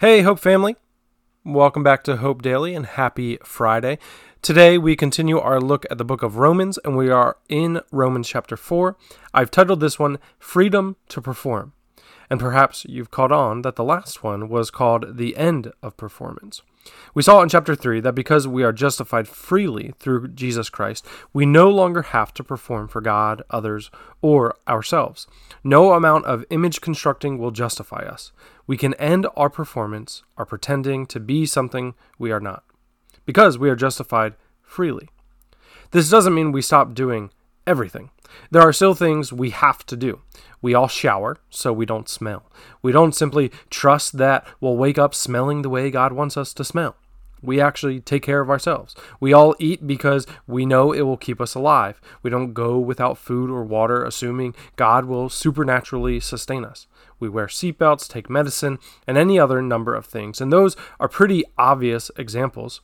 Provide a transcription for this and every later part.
Hey, Hope family. Welcome back to Hope Daily and happy Friday. Today we continue our look at the book of Romans and we are in Romans chapter 4. I've titled this one Freedom to Perform. And perhaps you've caught on that the last one was called The End of Performance. We saw in chapter 3 that because we are justified freely through Jesus Christ, we no longer have to perform for God, others, or ourselves. No amount of image constructing will justify us. We can end our performance, our pretending to be something we are not, because we are justified freely. This doesn't mean we stop doing everything. There are still things we have to do. We all shower so we don't smell. We don't simply trust that we'll wake up smelling the way God wants us to smell. We actually take care of ourselves. We all eat because we know it will keep us alive. We don't go without food or water assuming God will supernaturally sustain us. We wear seatbelts, take medicine, and any other number of things. And those are pretty obvious examples.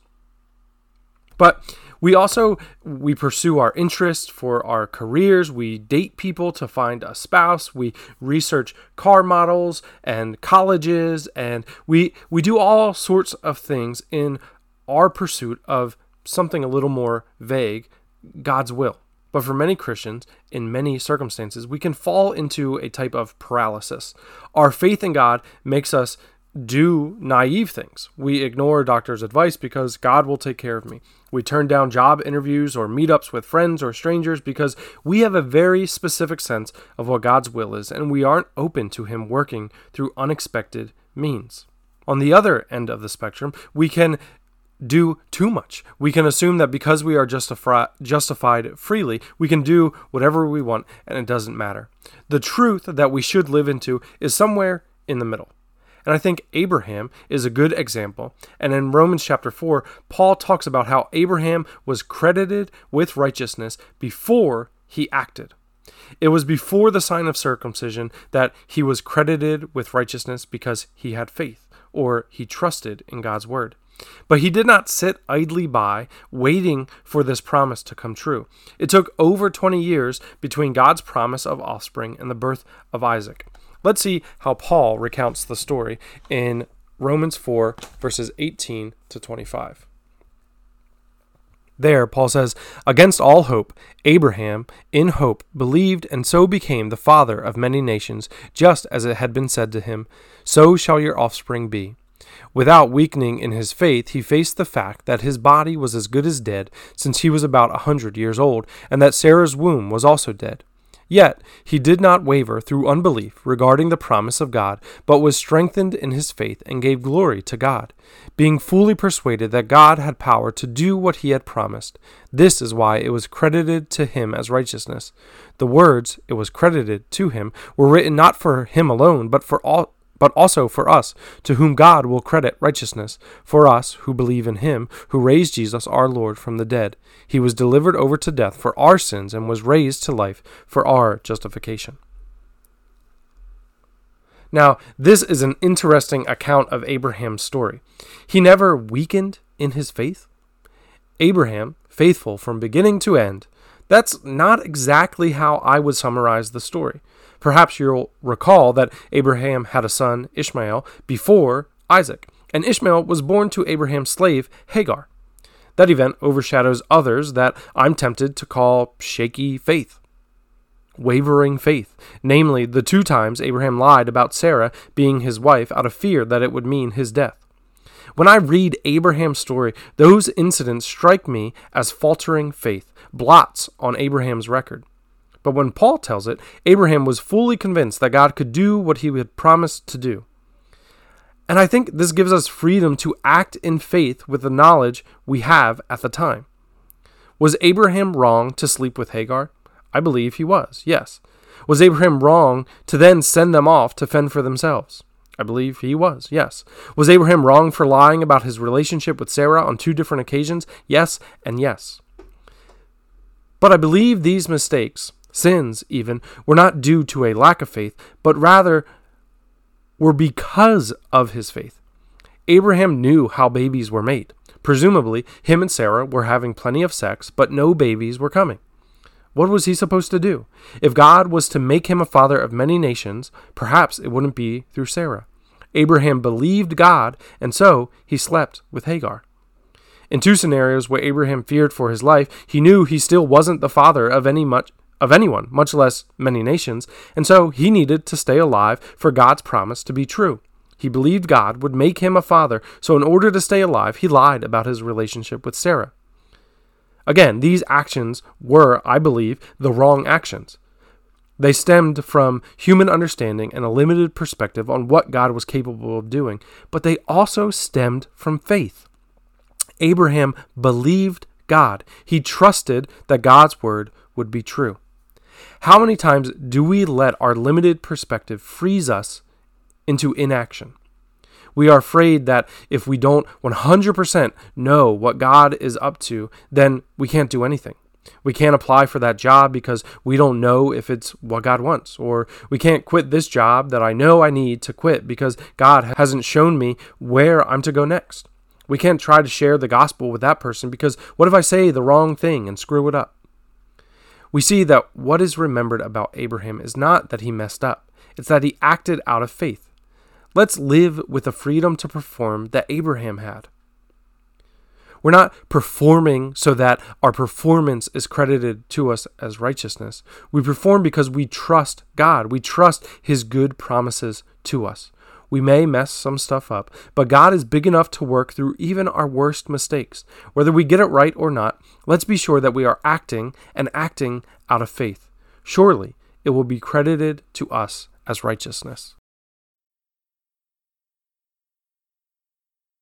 But we also we pursue our interests for our careers. We date people to find a spouse. We research car models and colleges. And we we do all sorts of things in our pursuit of something a little more vague god's will. But for many Christians, in many circumstances, we can fall into a type of paralysis. Our faith in God makes us do naive things. We ignore doctor's advice because God will take care of me. We turn down job interviews or meetups with friends or strangers because we have a very specific sense of what God's will is and we aren't open to Him working through unexpected means. On the other end of the spectrum, we can do too much. We can assume that because we are justifi- justified freely, we can do whatever we want and it doesn't matter. The truth that we should live into is somewhere in the middle. And I think Abraham is a good example. And in Romans chapter 4, Paul talks about how Abraham was credited with righteousness before he acted. It was before the sign of circumcision that he was credited with righteousness because he had faith, or he trusted in God's word. But he did not sit idly by, waiting for this promise to come true. It took over 20 years between God's promise of offspring and the birth of Isaac. Let's see how Paul recounts the story in Romans 4, verses 18 to 25. There, Paul says, Against all hope, Abraham, in hope, believed and so became the father of many nations, just as it had been said to him, So shall your offspring be. Without weakening in his faith, he faced the fact that his body was as good as dead, since he was about a hundred years old, and that Sarah's womb was also dead. Yet he did not waver through unbelief regarding the promise of God, but was strengthened in his faith and gave glory to God, being fully persuaded that God had power to do what he had promised. This is why it was credited to him as righteousness. The words, it was credited to him, were written not for him alone, but for all but also for us, to whom God will credit righteousness, for us who believe in him, who raised Jesus our Lord from the dead. He was delivered over to death for our sins and was raised to life for our justification. Now, this is an interesting account of Abraham's story. He never weakened in his faith. Abraham, faithful from beginning to end, that's not exactly how I would summarize the story. Perhaps you'll recall that Abraham had a son, Ishmael, before Isaac, and Ishmael was born to Abraham's slave, Hagar. That event overshadows others that I'm tempted to call shaky faith, wavering faith, namely the two times Abraham lied about Sarah being his wife out of fear that it would mean his death. When I read Abraham's story, those incidents strike me as faltering faith, blots on Abraham's record. But when Paul tells it, Abraham was fully convinced that God could do what he had promised to do. And I think this gives us freedom to act in faith with the knowledge we have at the time. Was Abraham wrong to sleep with Hagar? I believe he was, yes. Was Abraham wrong to then send them off to fend for themselves? I believe he was, yes. Was Abraham wrong for lying about his relationship with Sarah on two different occasions? Yes, and yes. But I believe these mistakes sins even, were not due to a lack of faith, but rather were because of his faith. Abraham knew how babies were made. Presumably, him and Sarah were having plenty of sex, but no babies were coming. What was he supposed to do? If God was to make him a father of many nations, perhaps it wouldn't be through Sarah. Abraham believed God, and so he slept with Hagar. In two scenarios where Abraham feared for his life, he knew he still wasn't the father of any much of anyone, much less many nations, and so he needed to stay alive for God's promise to be true. He believed God would make him a father, so in order to stay alive, he lied about his relationship with Sarah. Again, these actions were, I believe, the wrong actions. They stemmed from human understanding and a limited perspective on what God was capable of doing, but they also stemmed from faith. Abraham believed God. He trusted that God's word would be true. How many times do we let our limited perspective freeze us into inaction? We are afraid that if we don't 100% know what God is up to, then we can't do anything. We can't apply for that job because we don't know if it's what God wants. Or we can't quit this job that I know I need to quit because God hasn't shown me where I'm to go next. We can't try to share the gospel with that person because what if I say the wrong thing and screw it up? We see that what is remembered about Abraham is not that he messed up, it's that he acted out of faith. Let's live with the freedom to perform that Abraham had. We're not performing so that our performance is credited to us as righteousness. We perform because we trust God. We trust His good promises to us. We may mess some stuff up, but God is big enough to work through even our worst mistakes. Whether we get it right or not, let's be sure that we are acting and acting out of faith. Surely it will be credited to us as righteousness.